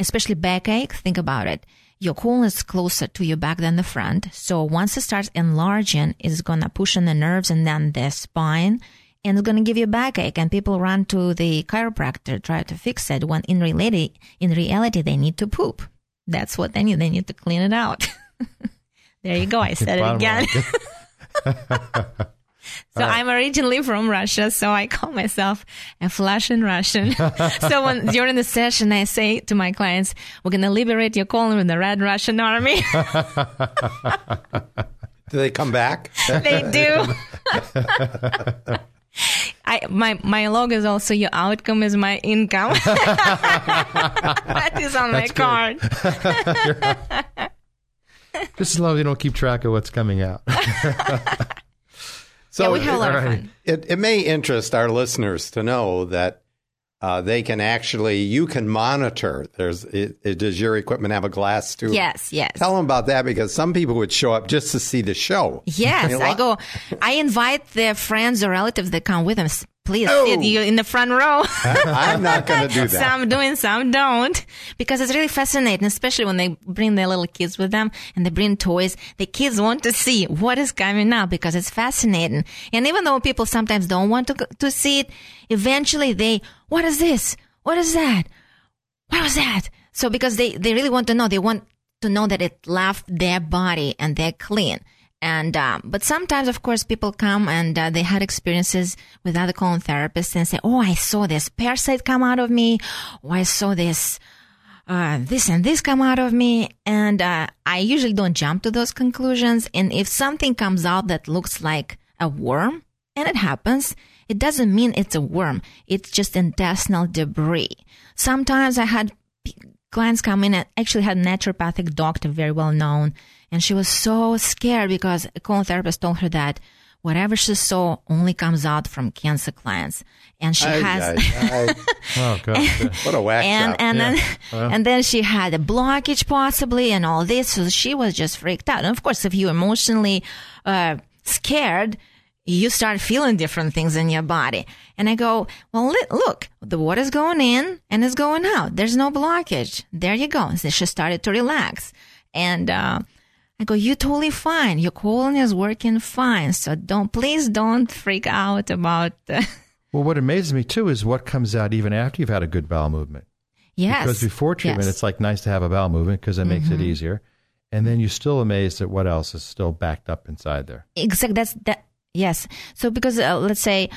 especially backache. Think about it. Your colon is closer to your back than the front. So once it starts enlarging, it's going to push on the nerves and then the spine and it's going to give you a backache. And people run to the chiropractor, try to fix it when in reality, in reality, they need to poop. That's what they need. They need to clean it out. there you go. I said it again. line. So I'm originally from Russia, so I call myself a Flushing Russian. so when during the session, I say to my clients, "We're gonna liberate your colon with the Red Russian Army." Do they come back? they do. I my my logo is also your outcome is my income. that is on my good. card. Just as long as you don't keep track of what's coming out. So Yeah, we have a lot of it- fun. It, it may interest our listeners to know that uh, they can actually, you can monitor. There's, it, it, does your equipment have a glass too? Yes, yes. Tell them about that because some people would show up just to see the show. Yes, I go. I invite their friends or relatives that come with them. Please Oh. sit you in the front row. I'm not going to do that. some doing, some don't, because it's really fascinating, especially when they bring their little kids with them and they bring toys. The kids want to see what is coming up because it's fascinating. And even though people sometimes don't want to to see it, eventually they, what is this? What is that? What was that? So because they they really want to know, they want to know that it left their body and they're clean. And um, but sometimes, of course, people come and uh, they had experiences with other colon therapists and say, "Oh, I saw this parasite come out of me. Oh, I saw this, uh, this and this come out of me." And uh, I usually don't jump to those conclusions. And if something comes out that looks like a worm, and it happens, it doesn't mean it's a worm. It's just intestinal debris. Sometimes I had clients come in and actually had a naturopathic doctor, very well known, and she was so scared because a colon therapist told her that whatever she saw only comes out from cancer clients, and she has. oh, gosh. what a whack and and Yeah. then Well. and then she had a blockage possibly and all this so she was just freaked out and of course if you're emotionally uh, scared you start feeling different things in your body and i go well look the water's going in and it's going out there's no blockage there you go so she started to relax and uh, I go, you're totally fine. Your colon is working fine. So don't, please don't freak out about, uh, Well, what amazes me too is what comes out even after you've had a good bowel movement. yes. Because before treatment, Yes. it's like nice to have a bowel movement because it makes it easier. And then you're still amazed at what else is still backed up inside there. Exactly. That's that. Yes. So because uh, let's say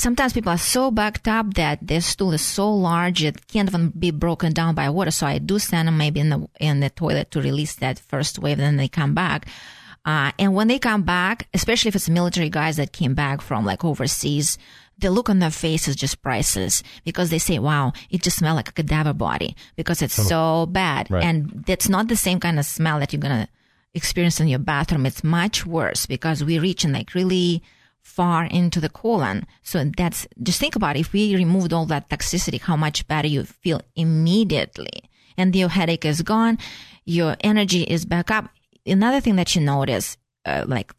sometimes people are so backed up that their stool is so large it can't even be broken down by water. So I do send them maybe in the in the toilet to release that first wave, then they come back. Uh, and when they come back, especially if it's military guys that came back from like overseas, the look on their face is just priceless because they say, wow, it just smells like a cadaver body because it's Oh. so bad. Right. And that's not the same kind of smell that you're going to experience in your bathroom. It's much worse because we reach in like really far into the colon. So that's just think about it. if we removed all that toxicity, how much better you feel immediately. And your headache is gone. Your energy is back up. Another thing that you notice, uh, like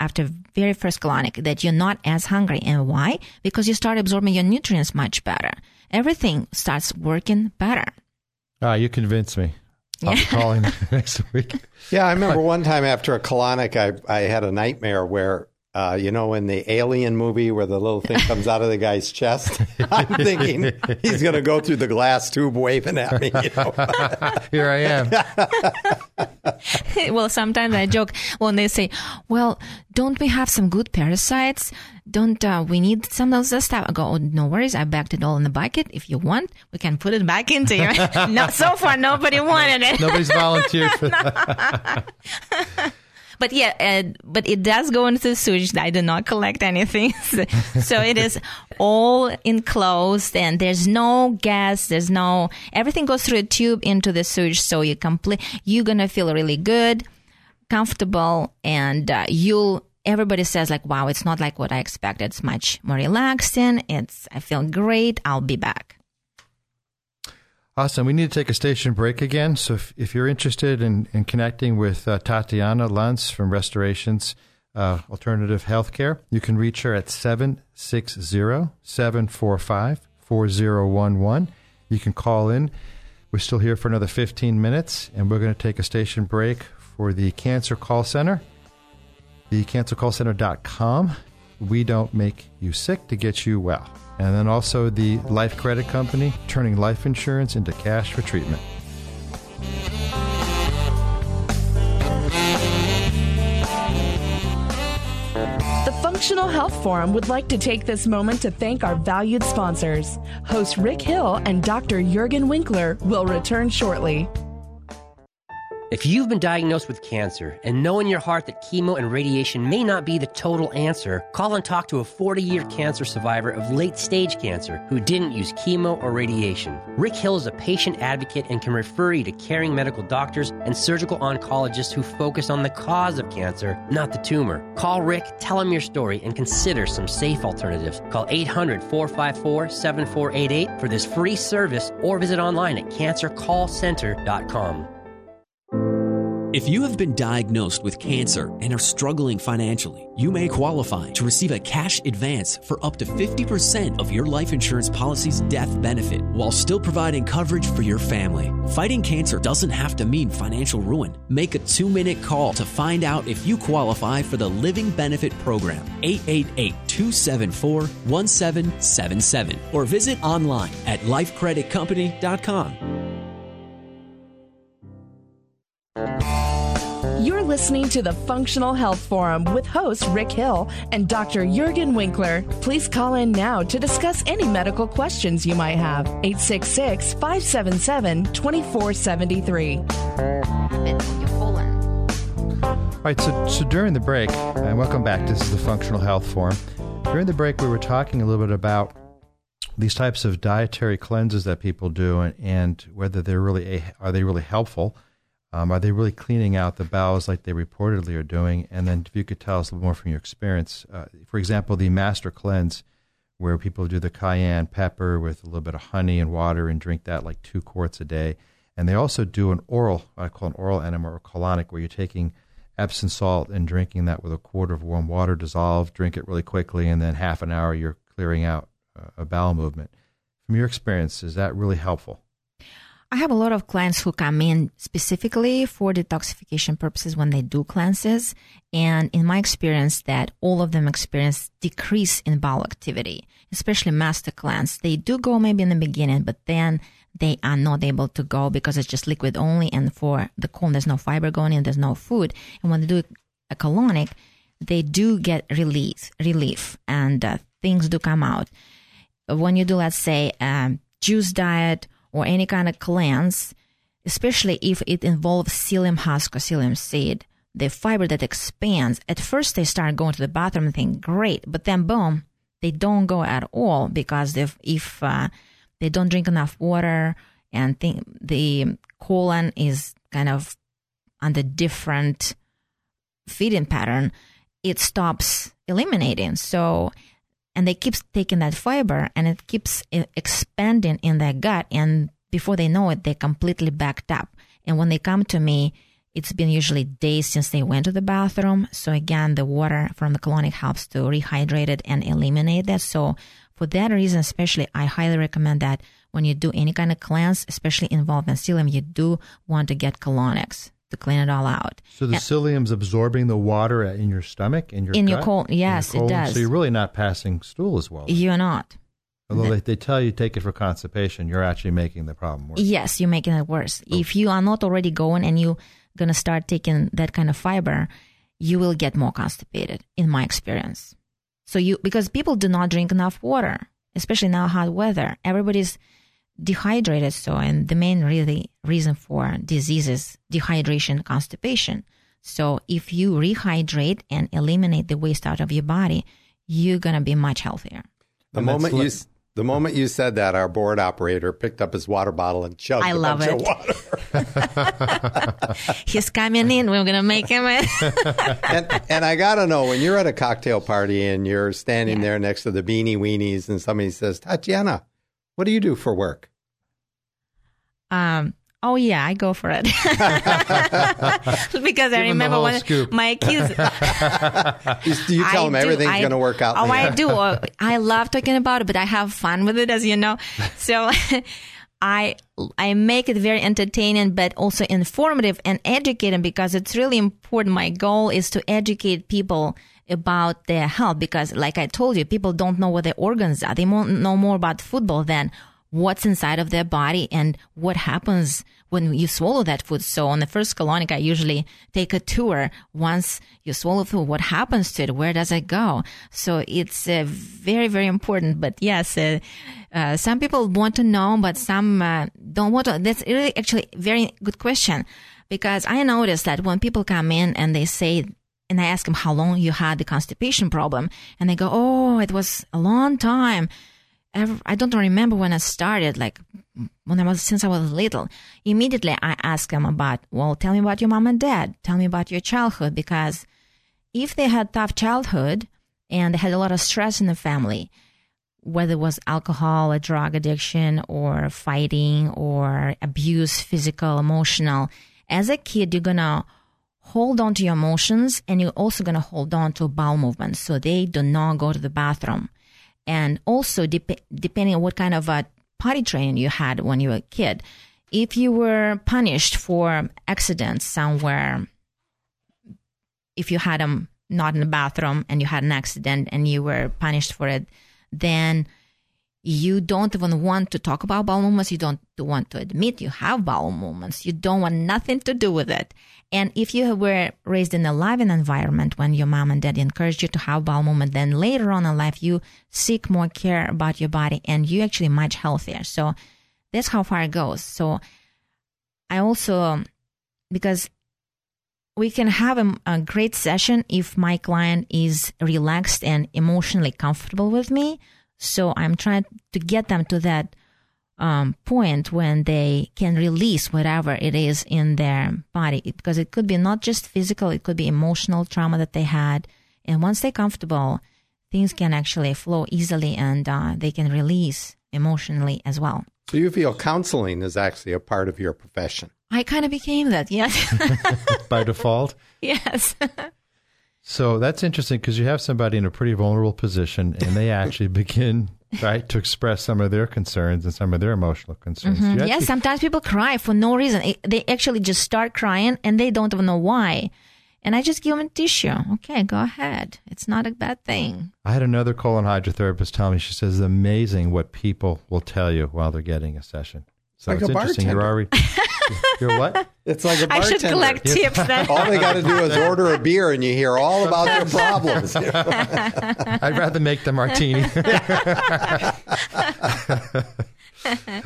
after very first colonic, that you're not as hungry. And why? Because you start absorbing your nutrients much better. Everything starts working better. Ah, you convinced me. I'll be calling next week. Yeah, I remember one time after a colonic, I, I had a nightmare where, uh, you know, in the Alien movie where the little thing comes out of the guy's chest, I'm thinking he's going to go through the glass tube waving at me. You know? Here I am. well, sometimes I joke when they say, "Well, don't we have some good parasites? Don't uh, we need some of this stuff?" I go, oh, "No worries, I backed it all in the bucket. If you want, we can put it back into you." no, so far nobody wanted it. Nobody's volunteered for that. But yeah, but it does go into the sewage. I do not collect anything, so it is all enclosed, and there's no gas. There's no everything goes through a tube into the sewage. So you complete. You're gonna feel really good, comfortable, and uh, you'll. Everybody says like, "Wow, it's not like what I expected. It's much more relaxing. It's I feel great. I'll be back." Awesome. We need to take a station break again. So if, if you're interested in, in connecting with uh, Tatiana Luntz from Restorations uh, Alternative Healthcare, you can reach her at 760 745 4011. You can call in. We're still here for another 15 minutes, and we're going to take a station break for the Cancer Call Center. The cancercallcenter.com. We don't make you sick to get you well. And then also the Life Credit Company, turning life insurance into cash for treatment. The Functional Health Forum would like to take this moment to thank our valued sponsors. Host Rick Hill and Dr. Juergen Winkler will return shortly. If you've been diagnosed with cancer and know in your heart that chemo and radiation may not be the total answer, call and talk to a 40 year cancer survivor of late stage cancer who didn't use chemo or radiation. Rick Hill is a patient advocate and can refer you to caring medical doctors and surgical oncologists who focus on the cause of cancer, not the tumor. Call Rick, tell him your story, and consider some safe alternatives. Call 800 454 7488 for this free service or visit online at cancercallcenter.com. If you have been diagnosed with cancer and are struggling financially, you may qualify to receive a cash advance for up to 50% of your life insurance policy's death benefit while still providing coverage for your family. Fighting cancer doesn't have to mean financial ruin. Make a two minute call to find out if you qualify for the Living Benefit Program, 888 274 1777, or visit online at lifecreditcompany.com. You're listening to the Functional Health Forum with host Rick Hill and Dr. Juergen Winkler. Please call in now to discuss any medical questions you might have. 866 577 2473. All right, so, so during the break, and welcome back. This is the Functional Health Forum. During the break, we were talking a little bit about these types of dietary cleanses that people do, and, and whether they're really a, are they really helpful. Um, are they really cleaning out the bowels like they reportedly are doing? And then, if you could tell us a little more from your experience, uh, for example, the Master Cleanse, where people do the cayenne pepper with a little bit of honey and water and drink that like two quarts a day. And they also do an oral, I call an oral enema or colonic, where you're taking Epsom salt and drinking that with a quart of warm water dissolved, drink it really quickly, and then half an hour you're clearing out uh, a bowel movement. From your experience, is that really helpful? I have a lot of clients who come in specifically for detoxification purposes when they do cleanses. And in my experience, that all of them experience decrease in bowel activity, especially master cleanse. They do go maybe in the beginning, but then they are not able to go because it's just liquid only. And for the colon, there's no fiber going in, there's no food. And when they do a colonic, they do get relief, relief, and uh, things do come out. When you do, let's say, um, juice diet or any kind of cleanse, especially if it involves psyllium husk or psyllium seed, the fiber that expands. At first, they start going to the bathroom and think, great. But then, boom, they don't go at all because if, if uh, they don't drink enough water and think the colon is kind of on under different feeding pattern, it stops eliminating. So, and they keep taking that fiber and it keeps e- expanding in their gut. And before they know it, they're completely backed up. And when they come to me, it's been usually days since they went to the bathroom. So again, the water from the colonic helps to rehydrate it and eliminate that. So for that reason, especially, I highly recommend that when you do any kind of cleanse, especially involving psyllium, you do want to get colonics to clean it all out. So the And- psyllium's absorbing the water in your stomach, in your In your colon, in your yes, it does. So you're really not passing stool as well. You're not. Although they, they tell you take it for constipation, you're actually making the problem worse. Yes, you're making it worse. Oh. If you are not already going and you're going to start taking that kind of fiber, you will get more constipated, in my experience. So you, because people do not drink enough water, especially now hot weather, everybody's dehydrated. So, and the main really reason for disease is dehydration, constipation. So if you rehydrate and eliminate the waste out of your body, you're going to be much healthier. The And moment you like- the moment you said that, our board operator picked up his water bottle and chugged I a love bunch it. of water. He's coming in. We're going to make him it. and, and I got to know when you're at a cocktail party and you're standing there next to the beanie weenies and somebody says, Tatiana, what do you do for work? Um, oh yeah, I go for it because I Give 'em the remember when scoop. my kids. do you tell I them do- everything's going to work out. Oh, I do. Uh, I love talking about it, but I have fun with it, as you know. So. I I make it very entertaining, but also informative and educating because it's really important. My goal is to educate people about their health because, like I told you, people don't know what their organs are. They know more about football than what's inside of their body and what happens when you swallow that food. So on the first colonic, I usually take a tour. Once you swallow food, what happens to it? Where does it go? So it's uh, very, very important. But yes, uh, uh, some people want to know, but some uh, don't want to. That's really actually very good question because I noticed that when people come in and they say, and I ask them how long you had the constipation problem, and they go, "Oh, it was a long time." I don't remember when I started, like when I was since I was little. Immediately, I ask them about, well, tell me about your mom and dad. Tell me about your childhood, because if they had tough childhood and they had a lot of stress in the family, whether it was alcohol or drug addiction or fighting or abuse, physical, emotional, as a kid, you're gonna hold on to your emotions and you're also gonna hold on to bowel movements so they do not go to the bathroom. And also, dep- depending on what kind of a potty training you had when you were a kid, if you were punished for accidents somewhere, if you had them not in the bathroom and you had an accident and you were punished for it, then you don't even want to talk about bowel movements. You don't want to admit you have bowel movements. You don't want nothing to do with it. And if you were raised in a loving environment when your mom and dad encouraged you to have bowel movement, then later on in life you seek more care about your body and you're actually much healthier. So that's how far it goes. So I also, because we can have a, a great session if my client is relaxed and emotionally comfortable with me. So I'm trying to get them to that um, point when they can release whatever it is in their body because it could be not just physical, it could be emotional trauma that they had. And once they're comfortable, things can actually flow easily and uh, they can release emotionally as well. So you feel counseling is actually a part of your profession. I kind of became that, yes. By default. yes. So that's interesting because you have somebody in a pretty vulnerable position and they actually begin right to express some of their concerns and some of their emotional concerns. Mhm. You Yeah, sometimes people cry for no reason. It- they actually just start crying and they don't even know why. And I just give them a tissue. Okay, go ahead. It's not a bad thing. I had another colon hydrotherapist tell me, she says, it's amazing what people will tell you while they're getting a session. So Like it's a interesting. You're bartender. already, you're what? It's like a I bartender. I should collect tips then. All they got to do is order a beer, and you hear all about their problems. I'd rather make the martini.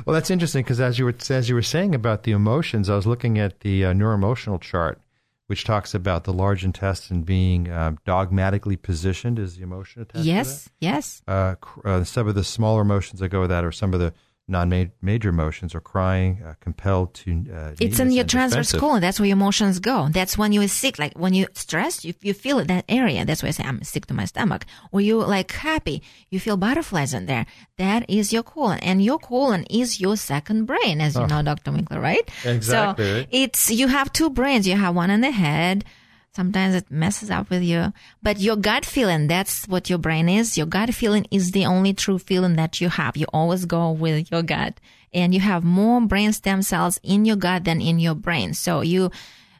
well, that's interesting because as you were as you were saying about the emotions, I was looking at the uh, neuroemotional chart which talks about the large intestine being um, dogmatically positioned. Is the emotion attached? Yes, yes. To that? Uh, cr- uh, some of the smaller emotions that go with that are some of the non-major emotions or crying, uh, compelled to. Uh, It's in your transverse colon. That's where your emotions go. That's when you're sick. Like when you're stressed, you, you feel that area. That's why I say I'm sick to my stomach. Or you like happy, you feel butterflies in there. That is your colon. And your colon is your second brain, as you Oh. know, Dr. Winkler, right? Exactly, So it's, you have two brains. You have one in the head. Sometimes it messes up with you, but your gut feeling, that's what your brain is. Your gut feeling is the only true feeling that you have. You always go with your gut and you have more brain stem cells in your gut than in your brain. So you,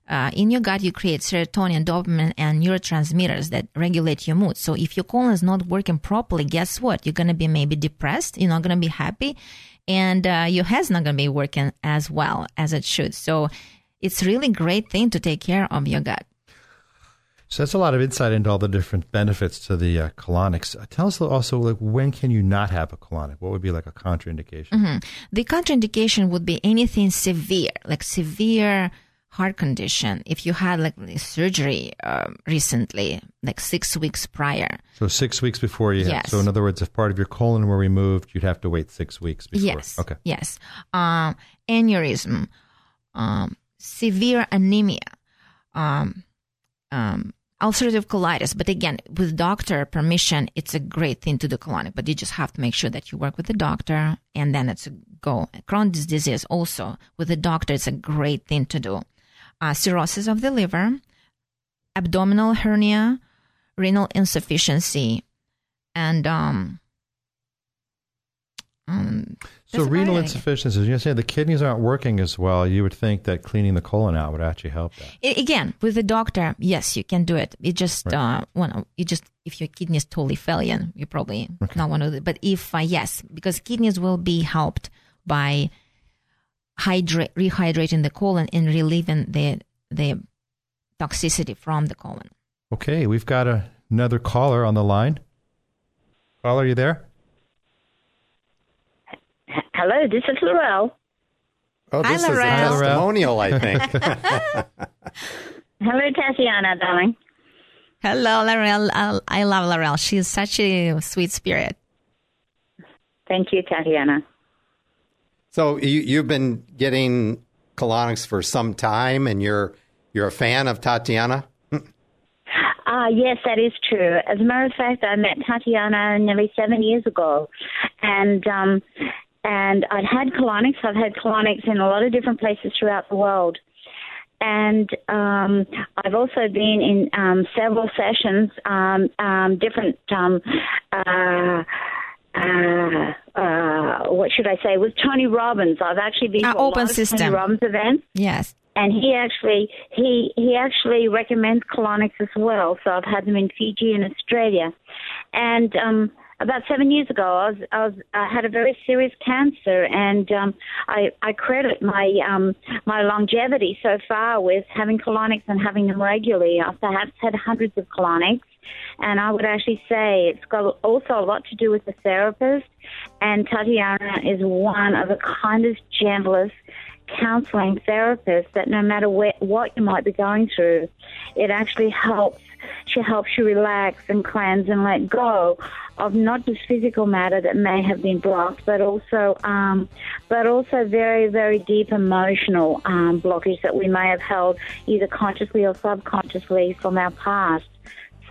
uh, in your gut, you create serotonin, dopamine, and neurotransmitters that regulate your mood. So if your colon is not working properly, guess what? You're going to be maybe depressed. You're not going to be happy and uh, your head's not going to be working as well as it should. So it's really great thing to take care of your gut. So that's a lot of insight into all the different benefits to the uh, colonics. Uh, tell us also, like, when can you not have a colonic? What would be like a contraindication? hmm The contraindication would be anything severe, like severe heart condition. If you had like surgery uh, recently, like six weeks prior, So six weeks before you. Yes. So in other words, if part of your colon were removed, you'd have to wait six weeks before. Yes. Okay. Yes. Um, aneurysm, um, severe anemia, um, um, ulcerative colitis. But again, with doctor permission, it's a great thing to do colonic, but you just have to make sure that you work with the doctor and then it's a go. Crohn's disease also with the doctor, it's a great thing to do. Uh, cirrhosis of the liver, abdominal hernia, renal insufficiency, and, um, um, So renal it. insufficiency. You're saying the kidneys aren't working as well. You would think that cleaning the colon out would actually help that. Again with the doctor yes you can do it you just Right. uh well you just if your kidney is totally failing you probably not want to it but if uh, yes because kidneys will be helped by hydrate rehydrating the colon and relieving the the toxicity from the colon Okay, we've got a, another caller on the line. Caller, are you there? Hello, this is Laurel. Oh, Hi, this is a Laurel. testimonial, I think. Hello, Tatiana, darling. hello Laurel I, I love Laurel she's such a sweet spirit Thank you, Tatiana. so you, you've been getting colonics for some time, and you're you're a fan of Tatiana. Ah, yes, that is true. As a matter of fact, I met Tatiana nearly seven years ago, and um, and I'd had colonics. I've had colonics in a lot of different places throughout the world, and um, I've also been in um, several sessions, um, um, different. Um, uh, uh, uh, what should I say? With Tony Robbins, I've actually been Ah, to a open system. Tony Robbins events yes and he actually he he actually recommends colonics as well. So I've had them in Fiji and Australia, and um, about seven years ago, I was I was I had a very serious cancer, and um, I I credit my um, my longevity so far with having colonics and having them regularly. I've perhaps had hundreds of colonics. And I would actually say it's got also a lot to do with the therapist. And Tatiana is one of the kindest, gentlest, counseling therapist that no matter where, what you might be going through, it actually helps. She helps you relax and cleanse and let go of not just physical matter that may have been blocked, but also, um, but also very, very deep emotional um, blockage that we may have held either consciously or subconsciously from our past.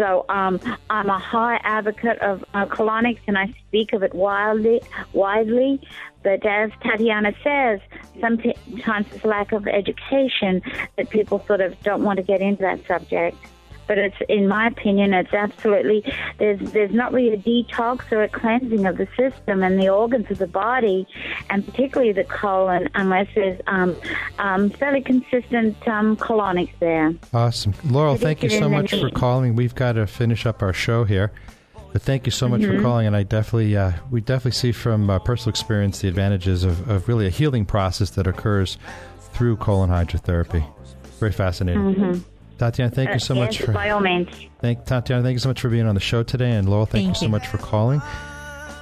So um, I'm a high advocate of uh, colonics, and I speak of it wildly, widely. But as Tatiana says, sometimes it's lack of education that people sort of don't want to get into that subject. But it's, in my opinion, it's absolutely there's there's not really a detox or a cleansing of the system and the organs of the body, and particularly the colon, unless there's um, um, fairly consistent um, colonics there. Awesome. Laurel, thank you so much for calling. We've got to finish up our show here. But thank you so much for Mhm. calling, and I definitely, uh, we definitely see from uh, personal experience the advantages of, of really a healing process that occurs through colon hydrotherapy. Very fascinating. Mhm. Tatiana, thank you so Uh, much for by all means. thank Tatiana. Thank you so much for being on the show today, and Laurel, thank, Thank you so you. much for calling.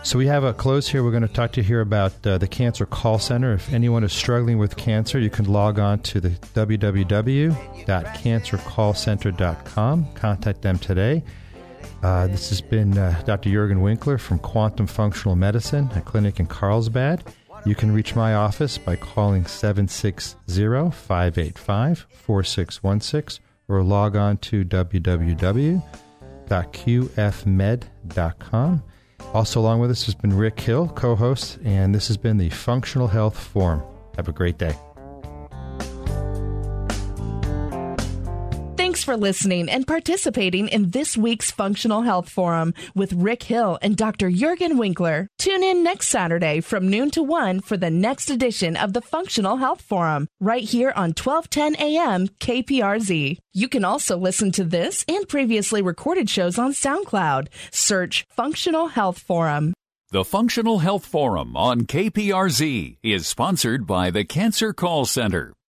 So we have a close here. We're going to talk to you here about uh, the Cancer Call Center. If anyone is struggling with cancer, you can log on to the www.cancercallcenter.com. Contact them today. Uh, this has been uh, Dr. Juergen Winkler from Quantum Functional Medicine, a clinic in Carlsbad. You can reach my office by calling 760 585 4616 or log on to www.qfmed.com. Also, along with us has been Rick Hill, co host, and this has been the Functional Health Forum. Have a great day. For listening and participating in this week's Functional Health Forum with Rick Hill and Dr. Juergen Winkler. Tune in next Saturday from noon to 1 for the next edition of the Functional Health Forum, right here on 1210 AM KPRZ. You can also listen to this and previously recorded shows on SoundCloud. Search Functional Health Forum. The Functional Health Forum on KPRZ is sponsored by the Cancer Call Center.